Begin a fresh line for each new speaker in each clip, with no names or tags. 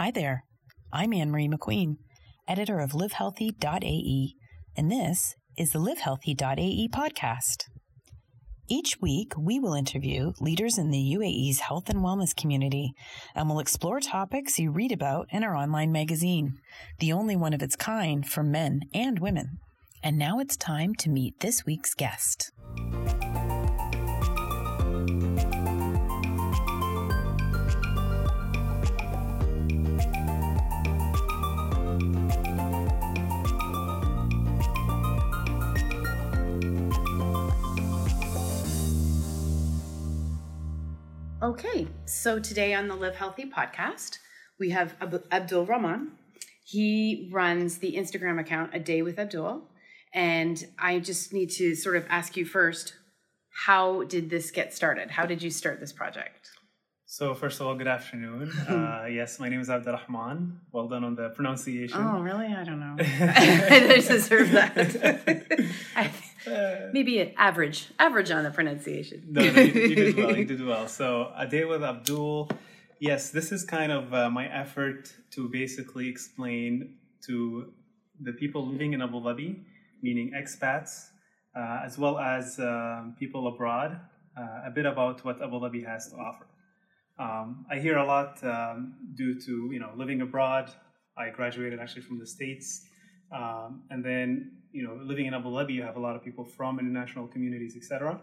Hi there. I'm Ann Marie McQueen, editor of livehealthy.ae, and this is the livehealthy.ae podcast. Each week, we will interview leaders in the UAE's health and wellness community, and we'll explore topics you read about in our online magazine, the only one of its kind for men and women. And now it's time to meet this week's guest. Okay, so today on the Live Healthy podcast, we have Ab- Abdul Rahman. He runs the Instagram account A Day with Abdul. And I just need to sort of ask you first how did this get started? How did you start this project?
So, first of all, good afternoon. Uh, yes, my name is Abdul Rahman. Well done on the pronunciation.
Oh, really? I don't know. I deserve that.
Uh,
Maybe an average, average on the pronunciation.
no, no, you, you did well. You did well. So, a day with Abdul. Yes, this is kind of uh, my effort to basically explain to the people living in Abu Dhabi, meaning expats, uh, as well as um, people abroad, uh, a bit about what Abu Dhabi has to offer. Um, I hear a lot um, due to you know living abroad. I graduated actually from the states, um, and then you know living in Abu Dhabi, you have a lot of people from international communities, etc.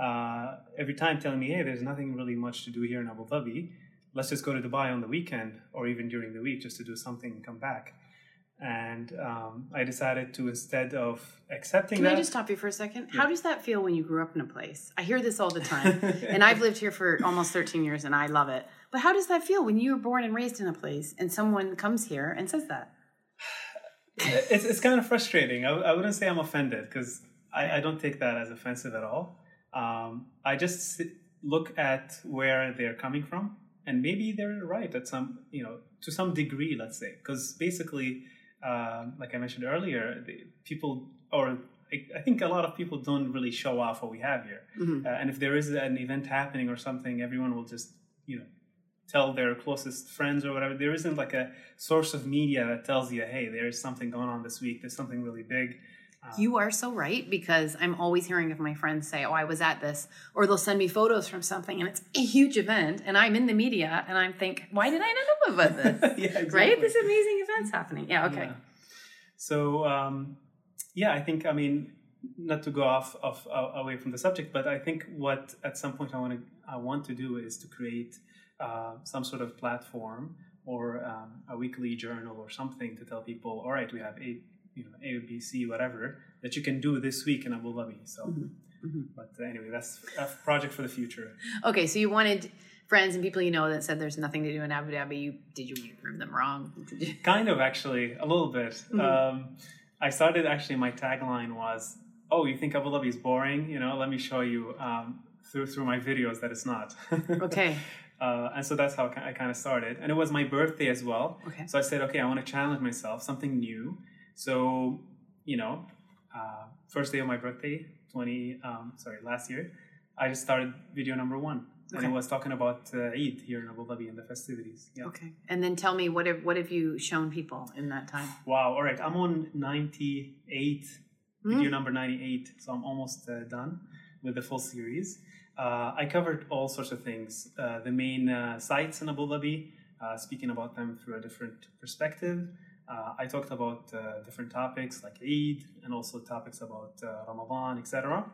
Uh, every time telling me, "Hey, there's nothing really much to do here in Abu Dhabi. Let's just go to Dubai on the weekend, or even during the week, just to do something and come back." And um, I decided to instead of accepting
Can
that.
I just stop you for a second? How does that feel when you grew up in a place? I hear this all the time, and I've lived here for almost 13 years and I love it. But how does that feel when you were born and raised in a place and someone comes here and says that?
It's, it's kind of frustrating. I, I wouldn't say I'm offended because I, I don't take that as offensive at all. Um, I just sit- look at where they're coming from, and maybe they're right at some, you know, to some degree, let's say, because basically, um, like I mentioned earlier, the people or I, think a lot of people don't really show off what we have here, uh, and if there is an event happening or something, everyone will just, you know, tell their closest friends or whatever. There isn't like a source of media that tells you, hey, there's something going on this week. There's something really big.
You are so right because I'm always hearing of my friends say, "Oh, I was at this," or they'll send me photos from something, and it's a huge event, and I'm in the media, and I'm think, "Why did I not know about this?"
yeah, exactly.
Right? This amazing event's happening. Yeah. Okay.
Yeah. So um, yeah, I think I mean not to go off, off uh, away from the subject, but I think what at some point I want to I want to do is to create uh, some sort of platform or um, a weekly journal or something to tell people, all right, we have a you know A, B, C, whatever that you can do this week in Abu Dhabi. So,
Mm-hmm.
but anyway, that's a project for the future.
Okay. So you wanted friends and people you know that said there's nothing to do in Abu Dhabi. You did you prove them wrong?
Kind of, actually, a little bit.
Mm-hmm.
Um, I started actually. My tagline was, "Oh, you think Abu Dhabi is boring? You know, let me show you um, through through my videos that it's not."
Okay.
Uh, and so that's how I kind of started. And it was my birthday as well.
Okay.
So I said, okay, I want to challenge myself, something new. So, you know, uh, first day of my birthday, 20, um, sorry, last year, I just started video number one. And
Okay.
it was talking about uh, Eid here in Abu Dhabi and the festivities. Yeah.
Okay. And then tell me what have what have you shown people in that time?
Wow. All right. I'm on 98,
Hmm?
video number 98. So I'm almost uh, done with the full series. Uh, I covered all sorts of things. Uh, the main uh, sites in Abu Dhabi, uh, speaking about them through a different perspective. Uh, I talked about uh, different topics like Eid and also topics about uh, Ramadan, etc.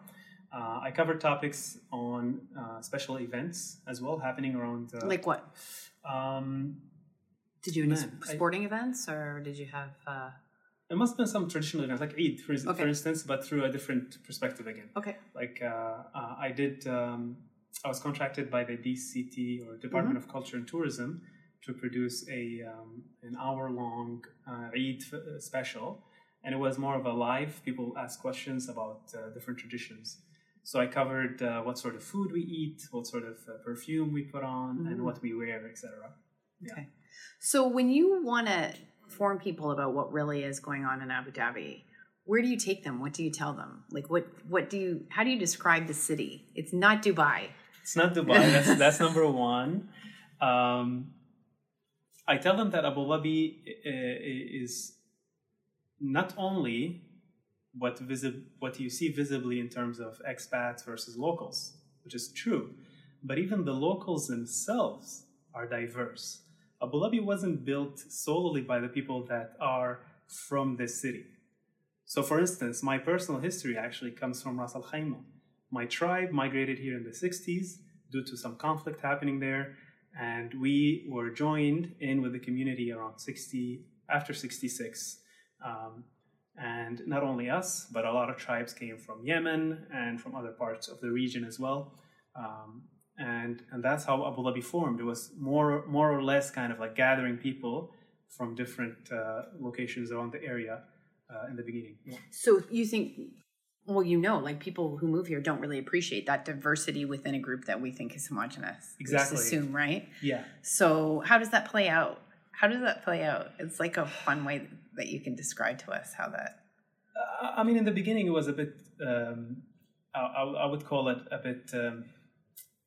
Uh, I covered topics on uh, special events as well happening around. Uh,
Like what?
um,
Did you do any
I-
sporting events or did you have?
It must have been some traditional events like Eid, for,
Okay.
for instance, but through a different perspective again.
Okay.
Like uh, uh, I did, um, I was contracted by the DCT or Department of Culture and Tourism to produce a um, an hour long uh, Eid f- uh, special, and it was more of a live. People ask questions about uh, different traditions. So I covered uh, what sort of food we eat, what sort of uh, perfume we put on, and what we wear, etc.
Okay. So when you want to inform people about what really is going on in Abu Dhabi, where do you take them? What do you tell them? Like what what do you how do you describe the city? It's not Dubai.
It's not Dubai. That's that's number one. Um, I tell them that Abu Dhabi uh, is not only what visi- what you see visibly in terms of expats versus locals, which is true, but even the locals themselves are diverse. Abu Dhabi wasn't built solely by the people that are from this city. So, for instance, my personal history actually comes from Ras Al Khaimah. My tribe migrated here in the 60s due to some conflict happening there, and we were joined in with the community around 60 after 66. Um, and not only us, but a lot of tribes came from Yemen and from other parts of the region as well. Um, and and that's how Abu Dhabi formed. It was more more or less kind of like gathering people from different uh, locations around the area uh, in the beginning. Yeah.
So you think, well, you know, like people who move here don't really appreciate that diversity within a group that we think is homogenous. We
Exactly.
assume, right?
Yeah.
So how does that play out? How does that play out? It's like a fun way that you can describe to us how that.
Uh, I mean, in the beginning, it was a bit. Um, I, I I would call it a bit. Um,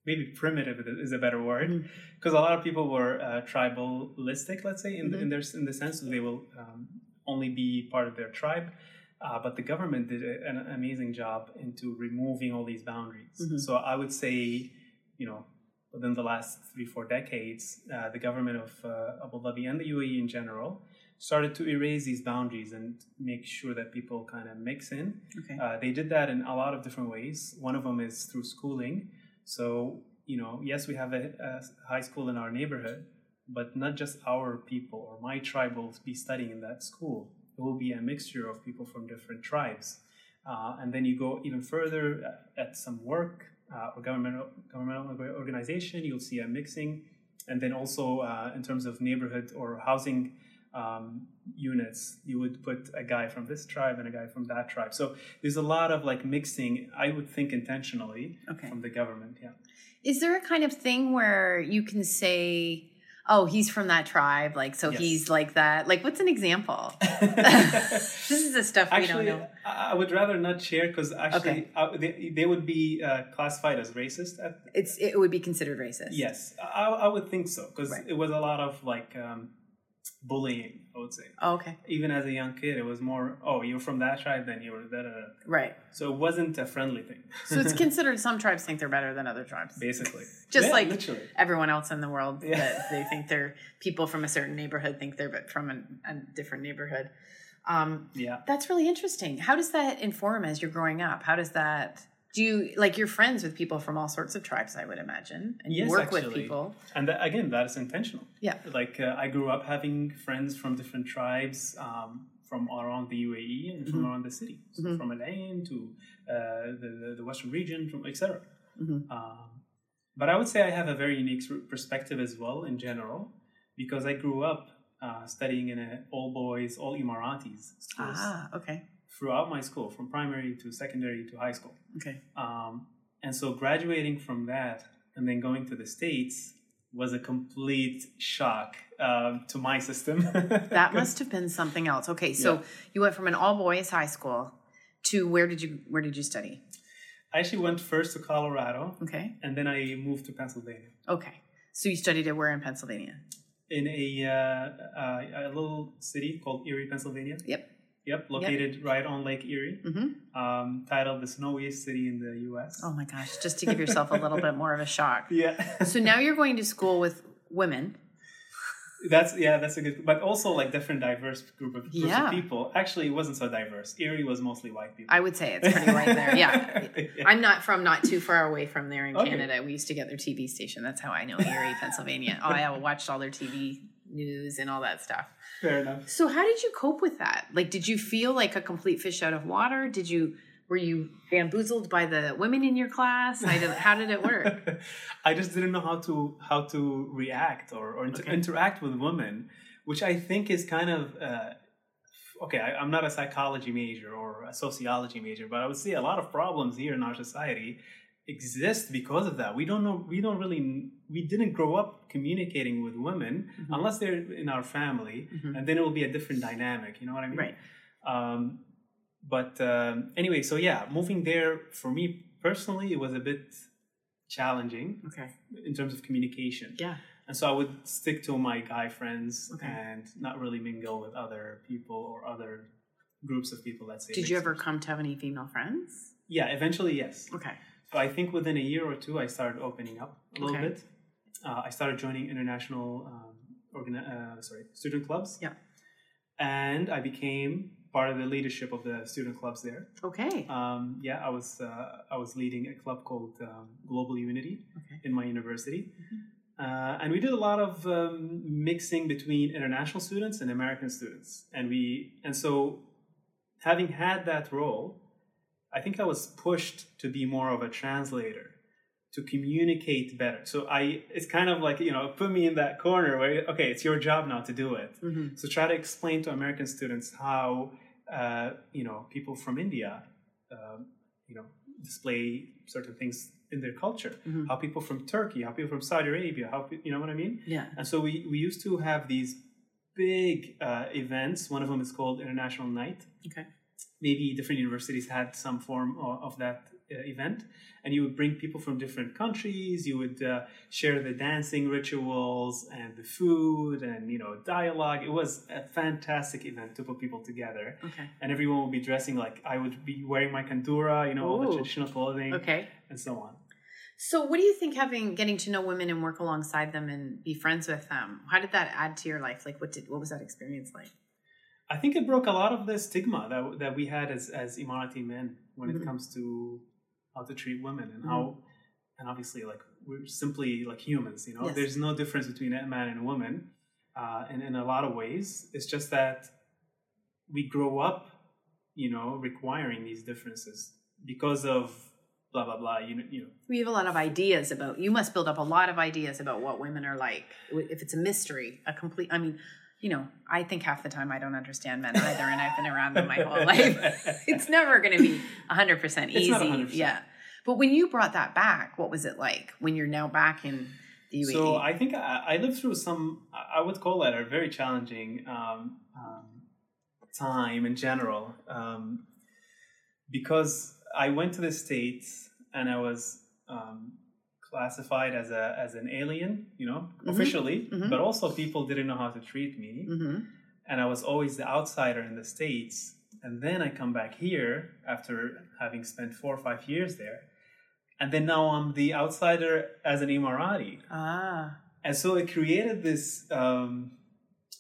maybe primitive is a better word, because a lot of people were uh, tribalistic. Let's say in,
Mhm.
in their in the sense that they will um, only be part of their tribe. Uh, but the government did an amazing job into removing all these boundaries.
Mhm.
So I would say, you know, within the last three, four decades, uh, the government of uh, Abu Dhabi and the UAE in general started to erase these boundaries and make sure that people kind of mix in.
Okay.
Uh, they did that in a lot of different ways. One of them is through schooling. So, you know, yes, we have a, a high school in our neighborhood, but not just our people or my tribe will be studying in that school. It will be a mixture of people from different tribes. Uh, and then you go even further at, at some work uh, or governmental, governmental organization, you'll see a mixing. And then also uh, in terms of neighborhood or housing um, units, you would put a guy from this tribe and a guy from that tribe. So there's a lot of like mixing, I would think intentionally
Okay.
from the government. Yeah.
Is there a kind of thing where you can say, "Oh, he's from that tribe," like so
Yes.
he's like that? Like, what's an example? this is the stuff we
Actually,
don't know.
I I would rather not share because actually uh, they, they would be uh, classified as racist. At,
It's it would be considered racist.
yes, I, I would think so because
Right.
it was a lot of like um, bullying. I would say
Oh, okay.
even as a young kid, it was more. Oh, you're from that tribe, then you were da.
Right.
So it wasn't a friendly thing.
So it's considered some tribes think they're better than other tribes.
basically
Just
Yeah,
like
literally.
everyone else in the world
Yeah.
that they think they're people from a certain neighborhood think they're but from a, a different neighborhood. Um,
Yeah.
that's really interesting. How does that inform as you're growing up? How does that do you like you're friends with people from all sorts of tribes? I would imagine, and you
Yes,
work with people.
And that, again, that is intentional.
Yeah.
Like uh, I grew up having friends from different tribes um, from around the UAE and from
Mhm.
around the city, so
Mhm.
from Al Ain to uh, the, the Western region, from etc.
Mhm.
Um, but I would say I have a very unique perspective as well in general because I grew up uh, studying in a all boys, all Emiratis schools
Ah, okay,
throughout my school, from primary to secondary to high school.
okay.
Um, and so graduating from that and then going to the States was a complete shock um, to my system.
That must have been something else. Okay, so
Yeah.
you went from an all boys high school to where did you where did you study?
I actually went first to Colorado
Okay,
and then I moved to Pennsylvania
okay. So you studied at where in Pennsylvania?
in a, uh, uh, a little city called Erie, Pennsylvania.
Yep.
Yep, located right on Lake Erie,
Mm-hmm.
um, titled the snowiest city in the U.S.
Oh my gosh! Just to give yourself a little bit more of a shock.
Yeah.
So now you're going to school with women.
That's yeah, that's a good, but also like different diverse group of, groups
Yeah.
of people. Actually, it wasn't so diverse. Erie was mostly white people.
I would say it's pretty white there. Yeah.
Yeah.
I'm not from not too far away from there in
Okay.
Canada. We used to get their TV station. That's how I know Erie, Pennsylvania. Oh, I watched all their TV news and all that stuff.
Fair enough.
So how did you cope with that? Like did you feel like a complete fish out of water? Did you were you bamboozled by the women in your class? I did, how did it work?
I just didn't know how to how to react or, or inter-
Okay.
interact with women, which I think is kind of uh, okay. I, I'm not a psychology major or a sociology major, but I would say a lot of problems here in our society exist because of that. We don't know. We don't really. We didn't grow up communicating with women
Mhm.
unless they're in our family,
Mhm.
and then it will be a different dynamic. You know what I mean?
Right.
Um, but um, anyway, so yeah, moving there for me personally, it was a bit challenging
Okay.
in terms of communication.
Yeah.
and so I would stick to my guy friends
Okay.
and not really mingle with other people or other groups of people. Let's say.
Did you ever
sense.
come to have any female friends?
Yeah, eventually, yes.
Okay.
I think within a year or two, I started opening up a little
Okay.
bit. Uh, I started joining international, um, organi- uh, sorry, student clubs.
Yeah.
And I became part of the leadership of the student clubs there.
Okay.
Um, yeah, I was uh, I was leading a club called um, Global Unity
Okay.
in my university,
Mm-hmm.
uh, and we did a lot of um, mixing between international students and American students, and we and so having had that role, I think I was pushed to be more of a translator to communicate better. So I it's kind of like you know put me in that corner where okay it's your job now to do it.
Mhm.
So try to explain to American students how uh, you know people from India, um, you know, display certain things in their culture.
Mhm.
How people from Turkey, how people from Saudi Arabia, how you know what I mean.
Yeah.
And so we we used to have these big uh, events. One of them is called International Night.
Okay.
Maybe different universities had some form of, of that uh, event, and you would bring people from different countries. You would uh, share the dancing rituals and the food and you know dialogue. It was a fantastic event to put people together,
Okay.
and everyone would be dressing like I would be wearing my kandura, you know, all the traditional clothing,
Okay.
and so on.
So, what do you think having getting to know women and work alongside them and be friends with them? How did that add to your life? Like, what did what was that experience like?
I think it broke a lot of the stigma that that we had as as Emirati men when
Mhm.
it comes to how to treat women and how and obviously like we're simply like humans, you know.
Yes.
There's no difference between a man and a woman, uh, and in a lot of ways, it's just that we grow up, you know, requiring these differences because of blah blah blah. You know, you know.
We have a lot of ideas about. You must build up a lot of ideas about what women are like. If it's a mystery, a complete. I mean, you know, I think half the time I don't understand men either, and I've been around them my whole life. it's never going to be hundred percent
It's
easy.
not 100%.
Yeah, but when you brought that back, what was it like when you're now back in the? UAE?
So I think I, I lived through some, I would call that a very challenging um, um, time in general, um, because I went to the states and I was um, classified as a as an alien, you know,
Mhm.
officially,
Mhm.
but also people didn't know how to treat me,
hmm
and I was always the outsider in the states. And then I come back here after having spent four or five years there, and then now I'm the outsider as an Emirati.
ah,
And so it created this, um,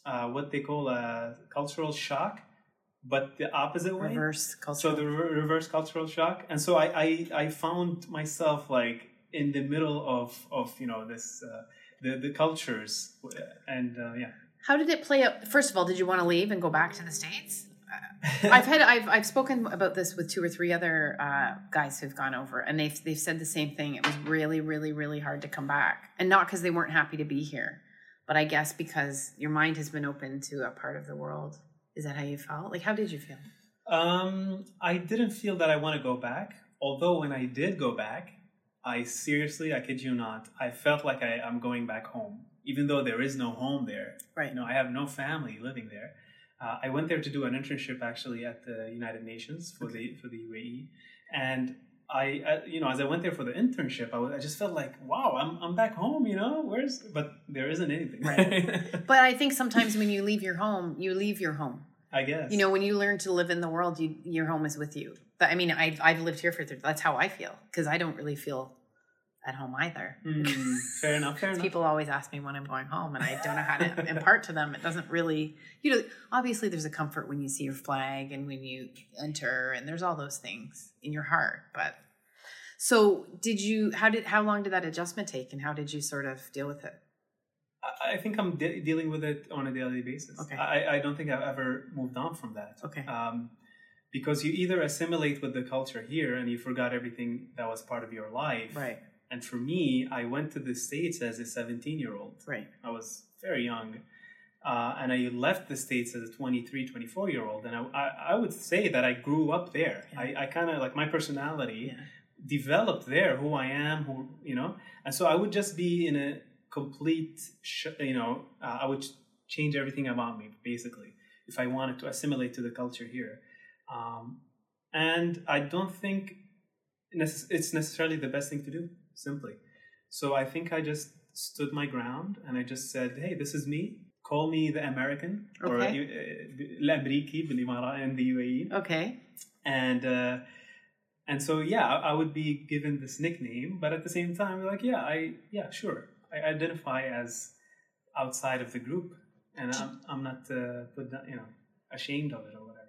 uh, what they call a cultural shock, but the opposite way.
reverse
cultural.
So
the re- reverse cultural shock. And so I, I, I found myself like in the middle of, of you know, this, uh, the, the cultures. And uh, yeah.
How did it play out? First of all, did you want to leave and go back to the states? I've had I've I've spoken about this with two or three other uh, guys who've gone over, and they've they've said the same thing. It was really really really hard to come back, and not because they weren't happy to be here, but I guess because your mind has been open to a part of the world. Is that how you felt? Like, how did you feel?
Um, I didn't feel that I want to go back. Although when I did go back, I seriously, I kid you not, I felt like I, I'm going back home, even though there is no home there.
Right.
You know, I have no family living there. Uh, I went there to do an internship actually at the United Nations for the for the UAE, and I, uh, you know, as I went there for the internship, I, was, I just felt like, wow, I'm I'm back home. You know, where's but there isn't anything.
Right. But I think sometimes when you leave your home, you leave your home.
I guess.
You know, when you learn to live in the world, you your home is with you. But, I mean, I've I've lived here for th- that's how I feel because I don't really feel at home either.
Hmm, fair enough. Fair enough.
People always ask me when I'm going home, and I don't know how to impart to them. It doesn't really, you know, obviously there's a comfort when you see your flag and when you enter, and there's all those things in your heart. But so, did you? How did? How long did that adjustment take, and how did you sort of deal with it?
I think I'm de- dealing with it on a daily basis.
Okay.
I, I don't think I've ever moved on from that.
Okay.
Um, because you either assimilate with the culture here and you forgot everything that was part of your life.
Right.
And for me, I went to the States as a 17 year old.
Right.
I was very young. Uh, and I left the States as a 23, 24 year old. And I, I, I would say that I grew up there.
Yeah.
I, I kind of like my personality
Yeah.
developed there, who I am, who, you know. And so I would just be in a complete, sh- you know, uh, I would change everything about me, basically, if I wanted to assimilate to the culture here. Um, and I don't think necess- it's necessarily the best thing to do, simply. So I think I just stood my ground and I just said, "Hey, this is me. Call me the American or
Okay.
uh, الأمريكي بالإمارات in the UAE."
Okay.
and uh, and so yeah, I, I would be given this nickname, but at the same time, like yeah, I yeah sure, I identify as outside of the group, and I'm I'm not uh, put down, you know ashamed of it or whatever.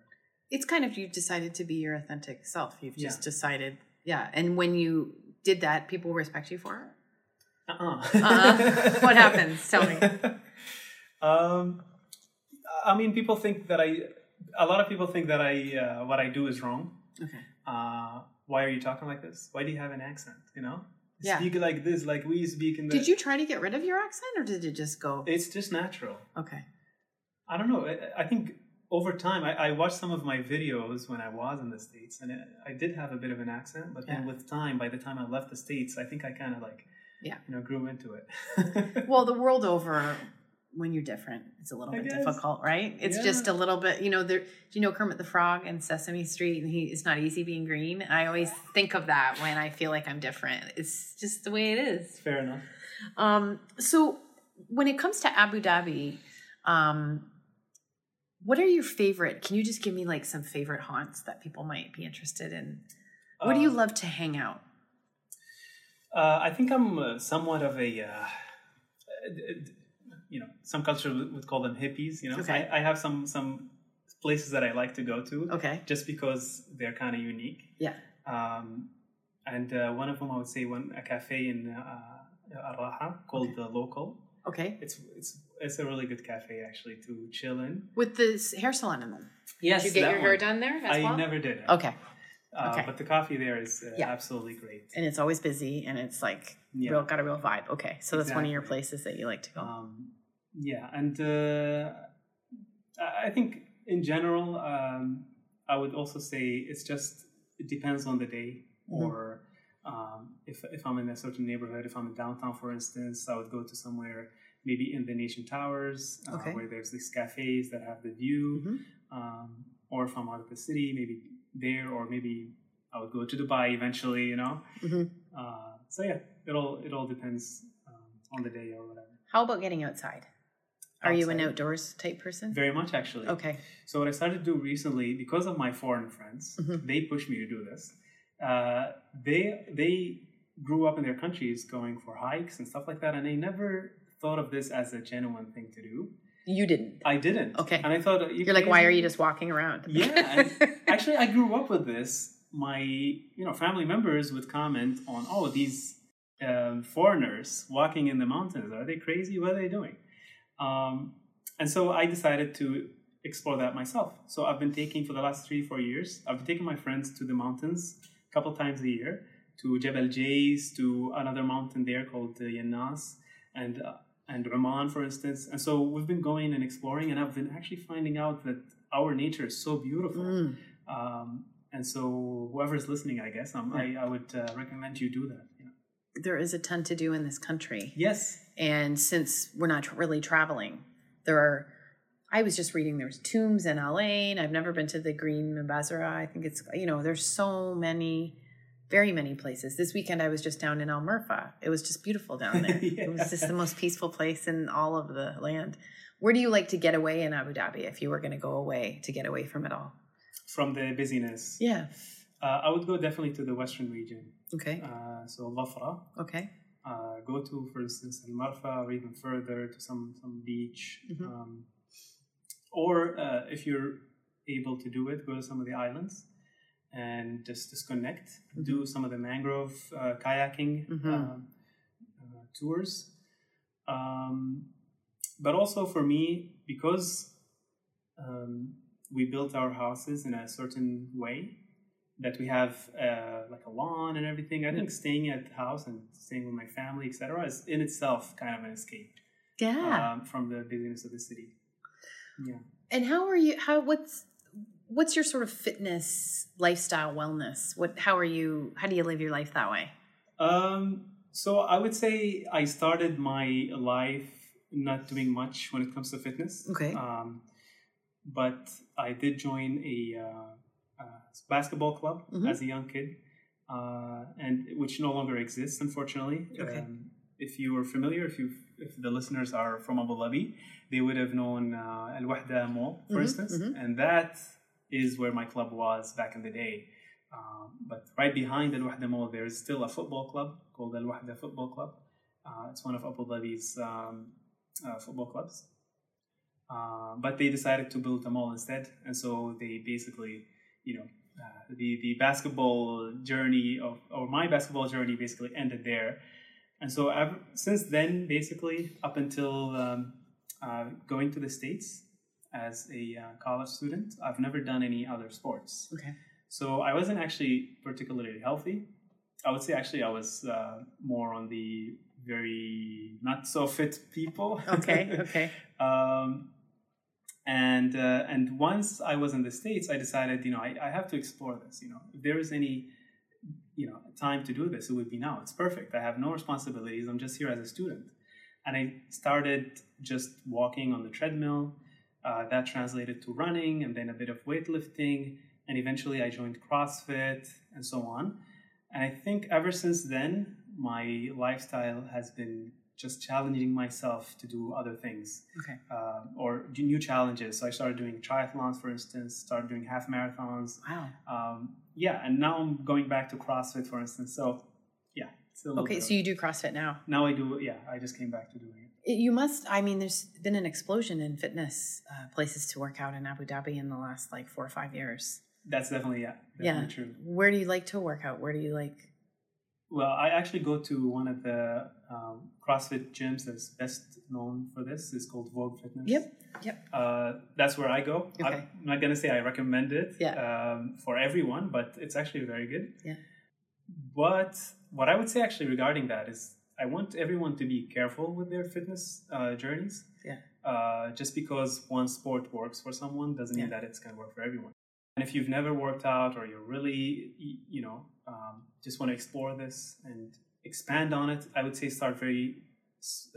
It's kind of you've decided to be your authentic self. You've just
Yeah.
decided, yeah. And when you did that, people respect you for it.
Uh-uh.
Uh-uh. What happens? Tell me.
Um, I mean, people think that I. A lot of people think that I uh, what I do is wrong.
Okay.
Uh, why are you talking like this? Why do you have an accent? You know,
Yeah.
speak like this, like we speak in the.
Did you try to get rid of your accent, or did it just go?
It's just natural.
Okay.
I don't know. I, I think over time, I, I watched some of my videos when I was in the states, and it, I did have a bit of an accent. But then
Yeah.
with time, by the time I left the states, I think I kind of like,
Yeah.
you know, grew into it.
Well, the world over, when you're different, it's a little
I
bit
guess.
difficult, right? It's
Yeah.
just a little bit, you know. There, do you know Kermit the Frog and Sesame Street? And he, it's not easy being green. I always think of that when I feel like I'm different. It's just the way it is.
Fair enough.
Um, so when it comes to Abu Dhabi, um, what are your favorite? Can you just give me like some favorite haunts that people might be interested in? Where do you
Uh,
love to hang out?
Uh, I think I'm uh, somewhat of a, uh, d- d- you know, some culture would call them hippies. You know, So
Okay.
I, I have some some places that I like to go to
Okay.
just because they're kind of unique.
Yeah.
Um, and uh, one of them, I would say, one a cafe in uh, Al called
Okay.
the Local.
Okay.
It's it's it's a really good cafe actually to chill in.
With this hair salon in them.
Yes,
Did you get your hair done there as
I
well?
never did.
Okay.
Uh,
okay.
But the coffee there is uh,
Yeah.
absolutely great.
And it's always busy and it's like
Yeah.
real got a real vibe. Okay. So that's one of your places that you like to go.
Um, yeah, and uh, I- I think in general, um, I would also say it's just it depends on the day,
Mhm.
or um, if if I'm in a certain neighborhood, if I'm in downtown, for instance, I would go to somewhere maybe in the Nation Towers, uh,
Okay.
where there's these cafes that have the view,
Mhm.
um, or if I'm out of the city, maybe there, or maybe I would go to Dubai eventually, you know.
Mhm.
Uh, so yeah, it all it all depends um, on the day or whatever.
How about getting outside? Are you an outdoors type person?
Very much, actually.
Okay.
So what I started to do recently, because of my foreign friends,
Mhm.
they pushed me to do this. Uh, they they grew up in their countries going for hikes and stuff like that, and they never thought of this as a genuine thing to do.
You didn't.
I didn't.
Okay.
And I thought
You're like, why are you just walking around?
Yeah, Actually, I grew up with this. My you know family members would comment on, oh, these um, foreigners walking in the mountains. Are they crazy? What are they doing? Um, and so I decided to explore that myself. So I've been taking for the last three, four years. I've been taking my friends to the mountains a couple times a year, to Jebel Jais, to another mountain there called uh, Yanas, and uh, and Oman, for instance. And so we've been going and exploring, and I've been actually finding out that our nature is so beautiful.
Mm.
Um, and so whoever's listening, I guess, um, I, I would uh, recommend you do that.
There is a ton to do in this country.
Yes.
And since we're not really traveling, there are. I was just reading there's tombs in LA, and I've never been to the Green Basra. I think it's you know there's so many, very many places. This weekend I was just down in El Murfa. It was just beautiful down there. It was just the most peaceful place in all of the land. Where do you like to get away in Abu Dhabi if you were going to go away to get away from it all?
From the busyness.
Yeah.
Uh, I would go definitely to the western region.
Okay.
Uh, so Dhafra.
Okay.
Uh, go to, for instance, Al Mirfa or even further to some, some beach.
Mhm.
Um, or uh, if you're able to do it, go to some of the islands and just disconnect.
Mhm.
Do some of the mangrove uh, kayaking
Mhm.
um, uh, tours. Um, but also for me, because um, we built our houses in a certain way that we have uh, like a lawn and everything. I think staying at the house and staying with my family, etc., is in itself kind of an escape
Yeah.
um, from the busyness of the city. Yeah.
And how are you? How what's what's your sort of fitness lifestyle wellness? What how are you? How do you live your life that way?
Um, so I would say I started my life not doing much when it comes to fitness.
Okay.
Um, but I did join a, uh, a basketball club
Mhm.
as a young kid, uh, and which no longer exists, unfortunately.
Okay.
Um, if you were familiar, if you if the listeners are from Abu Dhabi, they would have known uh, Al Wahda Mall, for instance, and that is where my club was back in the day. Um, but right behind Al Wahda Mall, there is still a football club called Al Wahda Football Club. Uh, it's one of Abu Dhabi's um, uh, football clubs. Uh, but they decided to build a mall instead, and so they basically, you know, uh, the the basketball journey of or my basketball journey basically ended there, and so ever, since then, basically up until um, uh, going to the states as a uh, college student, I've never done any other sports.
Okay.
So I wasn't actually particularly healthy. I would say actually I was uh, more on the very not so fit people.
Okay. Okay.
um, and uh, and once I was in the states, I decided, you know, I, I have to explore this. You know, if there is any, you know, time to do this, it would be now. It's perfect. I have no responsibilities. I'm just here as a student, and I started just walking on the treadmill. Uh, that translated to running, and then a bit of weightlifting, and eventually I joined CrossFit and so on. And I think ever since then, my lifestyle has been just challenging myself to do other things
Okay.
uh, or do new challenges. So I started doing triathlons, for instance, started doing half marathons.
Wow.
Um, yeah, and now I'm going back to CrossFit, for instance. So yeah,
Okay. So you do CrossFit now.
now I do. Yeah, I just came back to doing it.
It- You must. I mean, there's been an explosion in fitness uh, places to work out in Abu Dhabi in the last like four or five years.
That's definitely yeah,
Yeah.
true.
Where do you like to work out? Where do you like?
Well, I actually go to one of the um, CrossFit gyms that's best known for this. It's called Vogue Fitness.
Yep. Yep.
Uh, that's where I go.
Okay.
I'm not gonna say I recommend it
Yeah.
um, for everyone, but it's actually very good.
Yeah.
But what I would say actually regarding that is, I want everyone to be careful with their fitness uh, journeys.
Yeah.
Uh, just because one sport works for someone doesn't mean that it's gonna work for everyone. And if you've never worked out or you're really, you know, um, just want to explore this and expand on it, I would say start very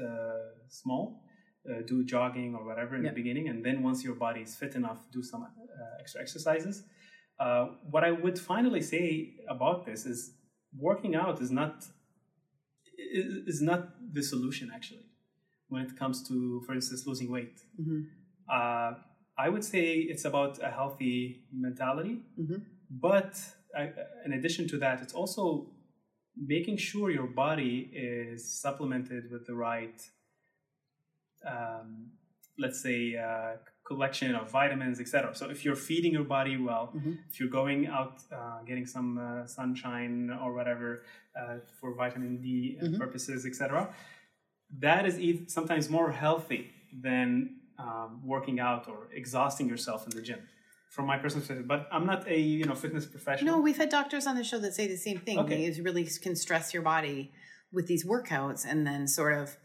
uh, small. Uh, do jogging or whatever in
Yeah.
the beginning, and then once your body is fit enough, do some uh, extra exercises. Uh, what I would finally say about this is working out is not is not the solution actually when it comes to, for instance, losing weight.
hmm
Uh, I would say it's about a healthy mentality,
Mhm.
but in addition to that, it's also making sure your body is supplemented with the right, um, let's say, uh, collection of vitamins, etc. So if you're feeding your body well,
Mhm.
if you're going out uh, getting some uh, sunshine or whatever uh, for vitamin D
Mhm.
purposes, etc., that is sometimes more healthy than um, working out or exhausting yourself in the gym. From my personal perspective, but I'm not a you know fitness professional.
No, we've had doctors on the show that say the same thing.
Okay.
They really can stress your body with these workouts, and then sort of,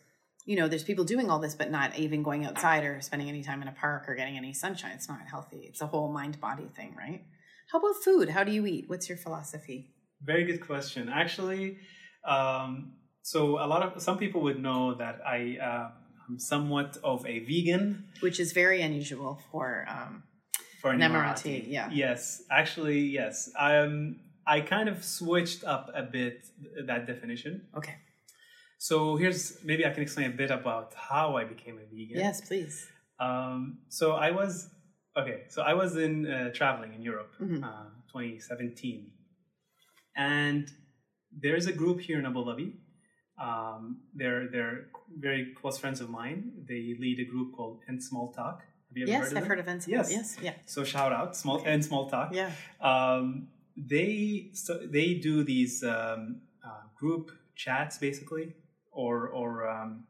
you know, there's people doing all this, but not even going outside or spending any time in a park or getting any sunshine. It's not healthy. It's a whole mind body thing, right? How about food? How do you eat? What's your philosophy?
Very good question. Actually, um, so a lot of some people would know that I uh, I'm somewhat of a vegan
Which is very unusual for. Um,
for an
An
Emirati.
Emirati, yeah.
Yes, actually, yes. Um, I kind of switched up a bit that definition.
okay.
So here's maybe I can explain a bit about how I became a vegan.
Yes, please.
Um, so I was okay. So I was in uh, traveling in Europe,
Mhm.
uh, 2017, and there's a group here in Abu Dhabi. Um, they're they're very close friends of mine. They lead a group called End Small Talk. Have
Yes,
heard
I've heard of Ensign.
Yes.
Yes. Yeah.
So shout out, Small End Small Talk.
Yeah.
Um, they so they do these um, uh, group chats basically, or or um,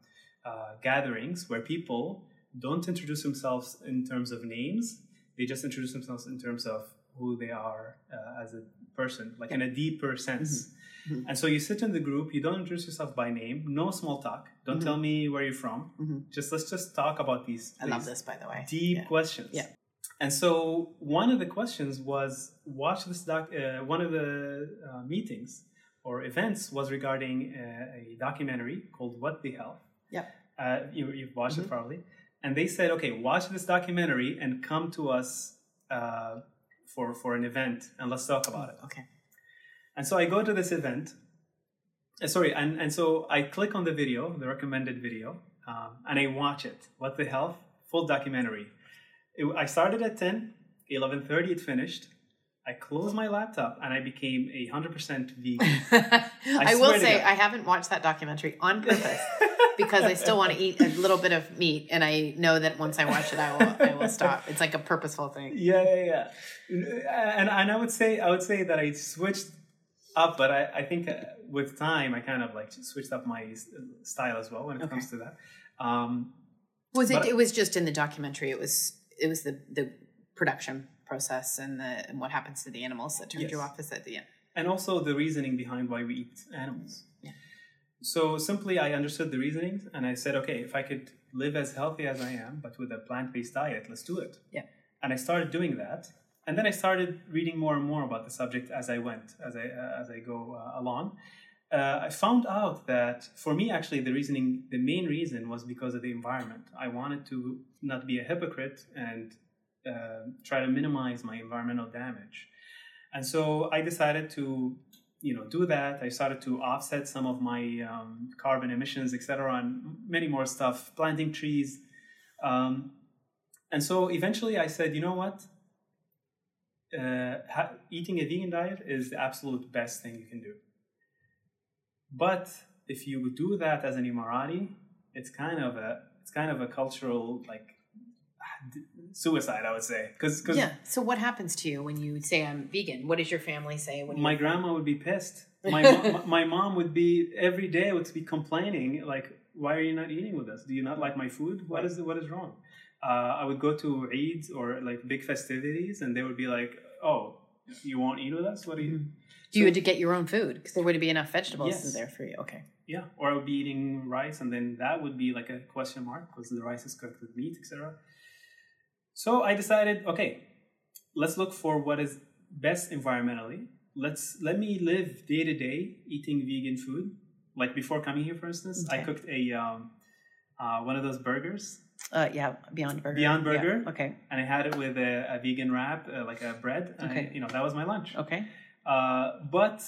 uh, gatherings where people don't introduce themselves in terms of names. They just introduce themselves in terms of who they are uh, as a person, like in a deeper sense.
Mhm.
And so you sit in the group. You don't introduce yourself by name. No small talk. Don't
Mhm.
tell me where you're from.
Mhm.
Just let's just talk about these.
I love this, by the way.
deep
Yeah.
questions.
Yeah.
And so one of the questions was watch this doc. Uh, one of the uh, meetings or events was regarding uh, a documentary called "What the Health."
Yeah.
Uh, you, you've watched it probably, and they said, "Okay, watch this documentary and come to us uh, for for an event and let's talk about it."
Okay.
And so I go to this event, Uh, sorry, and, and so I click on the video, the recommended video, um, and I watch it. What the Health? Full documentary. It, I started at 10, 11.30 it finished. I closed my laptop and I became a 100% vegan.
I, will say I haven't watched that documentary on purpose because I still want to eat a little bit of meat, and I know that once I watch it, I will I will stop. It's like a purposeful thing.
yeah, yeah, yeah. And, and I would say I would say that I switched up, but I, I think uh, with time I kind of like switched up my style as well when it
Okay.
comes to that. Um,
Was it? It was just in the documentary. It was. It was the the production process and the and what happens to the animals that turned you
Yes.
off is at the end.
and also the reasoning behind why we eat animals.
Yeah.
So simply, I understood the reasonings, and I said, okay, if I could live as healthy as I am, but with a plant-based diet, let's do it.
Yeah.
And I started doing that, and then I started reading more and more about the subject as I went, as I uh, as I go uh, along. Uh, I found out that for me, actually, the reasoning, the main reason was because of the environment. I wanted to not be a hypocrite and uh, try to minimize my environmental damage. And so I decided to, you know, do that. I started to offset some of my um, carbon emissions, etc., and many more stuff, planting trees. Um, and so eventually I said, you know what? Uh, ha- eating a vegan diet is the absolute best thing you can do. But if you do that as an Emirati, it's kind of a it's kind of a cultural like suicide, I would say, because
Yeah. So what happens to you when you say I'm vegan? What does your family say when
my grandma would be pissed. My mom, my mom would be every day would be complaining like, "Why are you not eating with us? Do you not like my food? What is what is wrong?" Uh, I would go to Eid or like big festivities, and they would be like, "Oh, you won't eat with us? What are you?"
Do you had to get your own food because there wouldn't be enough vegetables
Yes.
there for you? Okay.
Yeah, or I would be eating rice, and then that would be like a question mark because the rice is cooked with meat, etc. So I decided, okay, let's look for what is best environmentally. Let's let me live day to day eating vegan food. Like before coming here, for instance, I cooked a um, uh, one of those burgers,
Uh, yeah, Beyond Burger.
Beyond
Yeah,
Burger?
Okay.
and I had it with a, a vegan wrap, uh, like a bread. And,
Okay.
you know, that was my lunch.
Okay.
Uh, but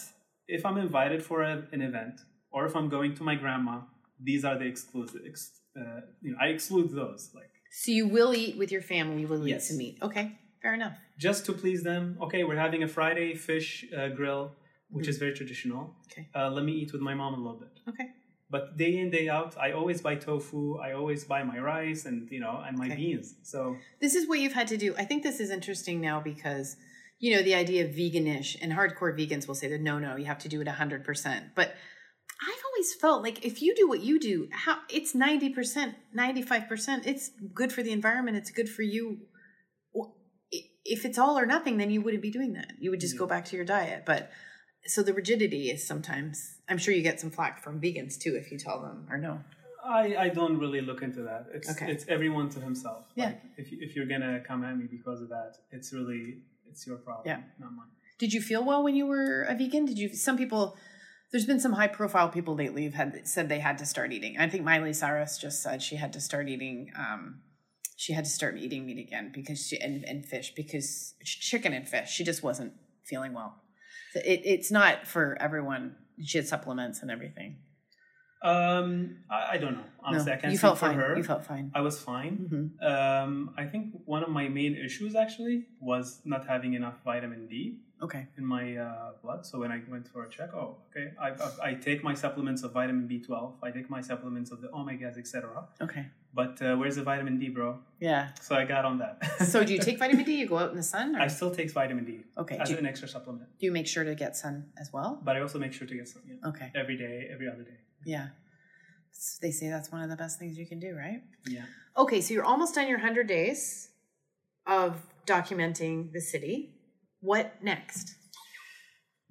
if I'm invited for a, an event or if I'm going to my grandma, these are the exclusive. Ex, uh, you know, I exclude those. Like
So you will eat with your family. You will eat some meat. Okay. Fair enough.
just to please them. Okay, we're having a Friday fish uh, grill, which is very traditional.
Okay.
Uh, let me eat with my mom a little bit.
Okay.
But day in day out, I always buy tofu. I always buy my rice and you know and my
Okay.
beans. So
This is what you've had to do. I think this is interesting now because, you know, the idea of veganish and hardcore vegans will say that no, no, you have to do it 100%. But I've always felt like if you do what you do, how it's 90%, 95%, it's good for the environment, it's good for you. If it's all or nothing, then you wouldn't be doing that. You would just mm-hmm. go back to your diet. But so the rigidity is sometimes, I'm sure you get some flack from vegans too if you tell them or no.
I, I don't really look into that. It's
Okay.
it's everyone to himself.
Yeah.
Like, if you, if you're gonna come at me because of that, it's really it's your problem,
Yeah.
not mine.
Did you feel well when you were a vegan? Did you? Some people, there's been some high profile people lately who've had said they had to start eating. I think Miley Cyrus just said she had to start eating. Um, she had to start eating meat again because she and, and fish because chicken and fish. She just wasn't feeling well. So It, it's not for everyone. She had supplements and everything.
Um, I, I don't know. Honestly,
no,
I can't
you felt
for
fine.
her.
You felt fine.
I was fine.
hmm
Um, I think one of my main issues actually was not having enough vitamin D
Okay.
in my uh, blood. So when I went for a check, oh, okay, I, I, I take my supplements of vitamin B12. I take my supplements of the omegas, etc.
Okay.
But uh, where's the vitamin D, bro?
Yeah.
So I got on that.
So do you take vitamin D? You go out in the sun? Or?
I still take vitamin D
okay.
as
Do you,
an extra supplement,
do you make sure to get sun as well?
but I also make sure to get sun. yeah,
Okay.
every day, every other day.
Yeah. S- They say that's one of the best things you can do, right?
Yeah.
Okay, so you're almost done your 100 days of documenting the city. What next?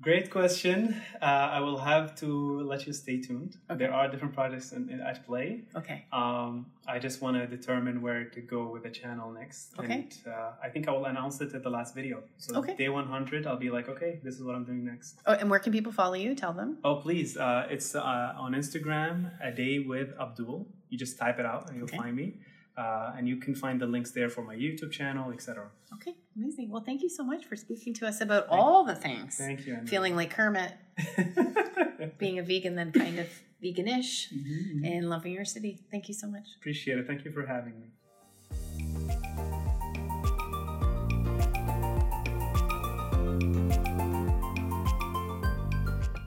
Great question. Uh, I will have to let you stay tuned.
Okay.
There are different projects in, in, at play.
Okay.
Um, I just want to determine where to go with the channel next.
Okay.
And uh, I think I will announce it at the last video. So
Okay.
day 100, I'll be like, okay, this is what I'm doing next.
Oh, and where can people follow you? Tell them.
Oh, please. Uh, it's uh, on Instagram, A Day with Abdul. You just type it out and you'll
Okay.
find me. Uh, and you can find the links there for my YouTube channel, etc.
Okay, amazing. Well, thank you so much for speaking to us about all the things.
Thank you. Anna.
Feeling like Kermit.
being a vegan, then kind of veganish,
Mhm, mhm.
and loving your city. Thank you so much.
Appreciate it. Thank you for having me.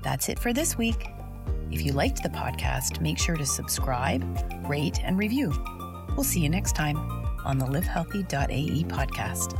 That's it for this week. If you liked the podcast, make sure to subscribe, rate, and review. We'll see you next time on the livehealthy.ae podcast.